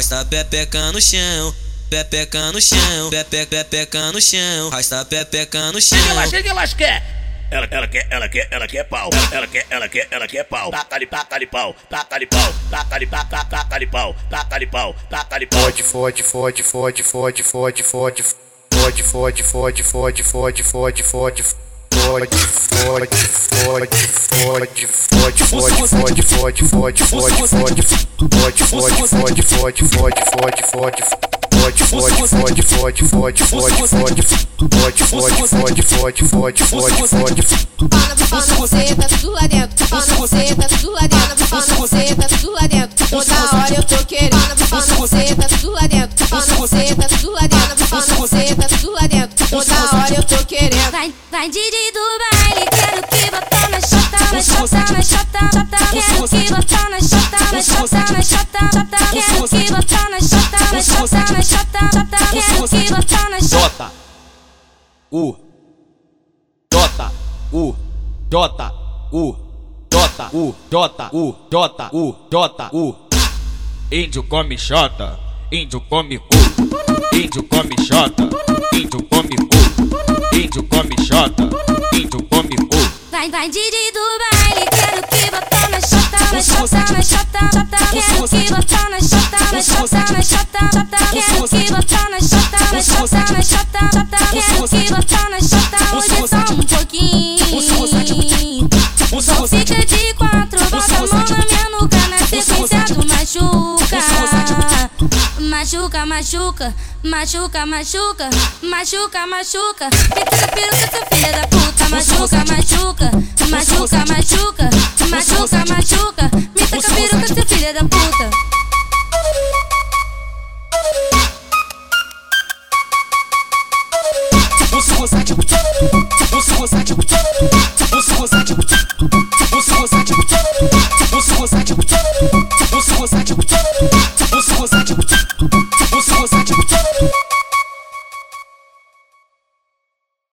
rasta pepeca no chão. Pepeca no chão, pepe, pepeca no chão, rasta pepeca no chão. Que elas, que elas quer? Ela, ela quer, ela quer, ela quer pau. Ela, ela quer, ela quer, ela quer pau. Tata ali, tata ali pau. Tata ali pau. Tata ali, tata, tata ali pau. Tata ali pau. Tata ali pau. Fode, fode, fode, fode, fode, fode, fode. Fode, fode, fode, fode, fode, fode, fode. Fode, fode, fode, fode, fode, fode, fode, fode, fode, fode, fode. Fode, fode, fode, fode, fode, fode, fode. Fode, fode, fode, fode, fode, fode, fode. Fode, fode, fode, fode, fode, fode, fode. Pau na pau na buceta, tudo lá dentro. Pau na buceta, tudo lá dentro. Pau na buceta, tudo lá dentro. Toda hora eu tô querendo. Pau na buceta, tudo lá dentro. Pau na buceta, tudo lá dentro. Pau na buceta, tudo lá dentro. Toda hora eu tô querendo. Vai, vai Didi do na chota, na chota, na chota, chota. Quero que botar na chota, na chota, na chota, chota. Quero que botar na chota. U J U J U J U J U J U J U Índio come xota, índio come cu, índio come xota, índio come cu, índio come xota, índio come cu. Vai, vai Didi do baile, quero que botar na chota, na chota. Quero que botar na chota, na chota, na chota, chota. Quero que botar na chota, na chota, na chota, chota. Quero que botar na chota, hoje só um pouquinho. Fica de quatro, bota a mão na minha nuca, na sequência do machuca. Machuca, machuca, machuca, machuca, machuca, machuca. Taca peruca, seu filho da puta. Machuca, machuca, machuca, machuca, machuca, machuca. gozar de butuca, você gostar de butuca, você gostar de butuca.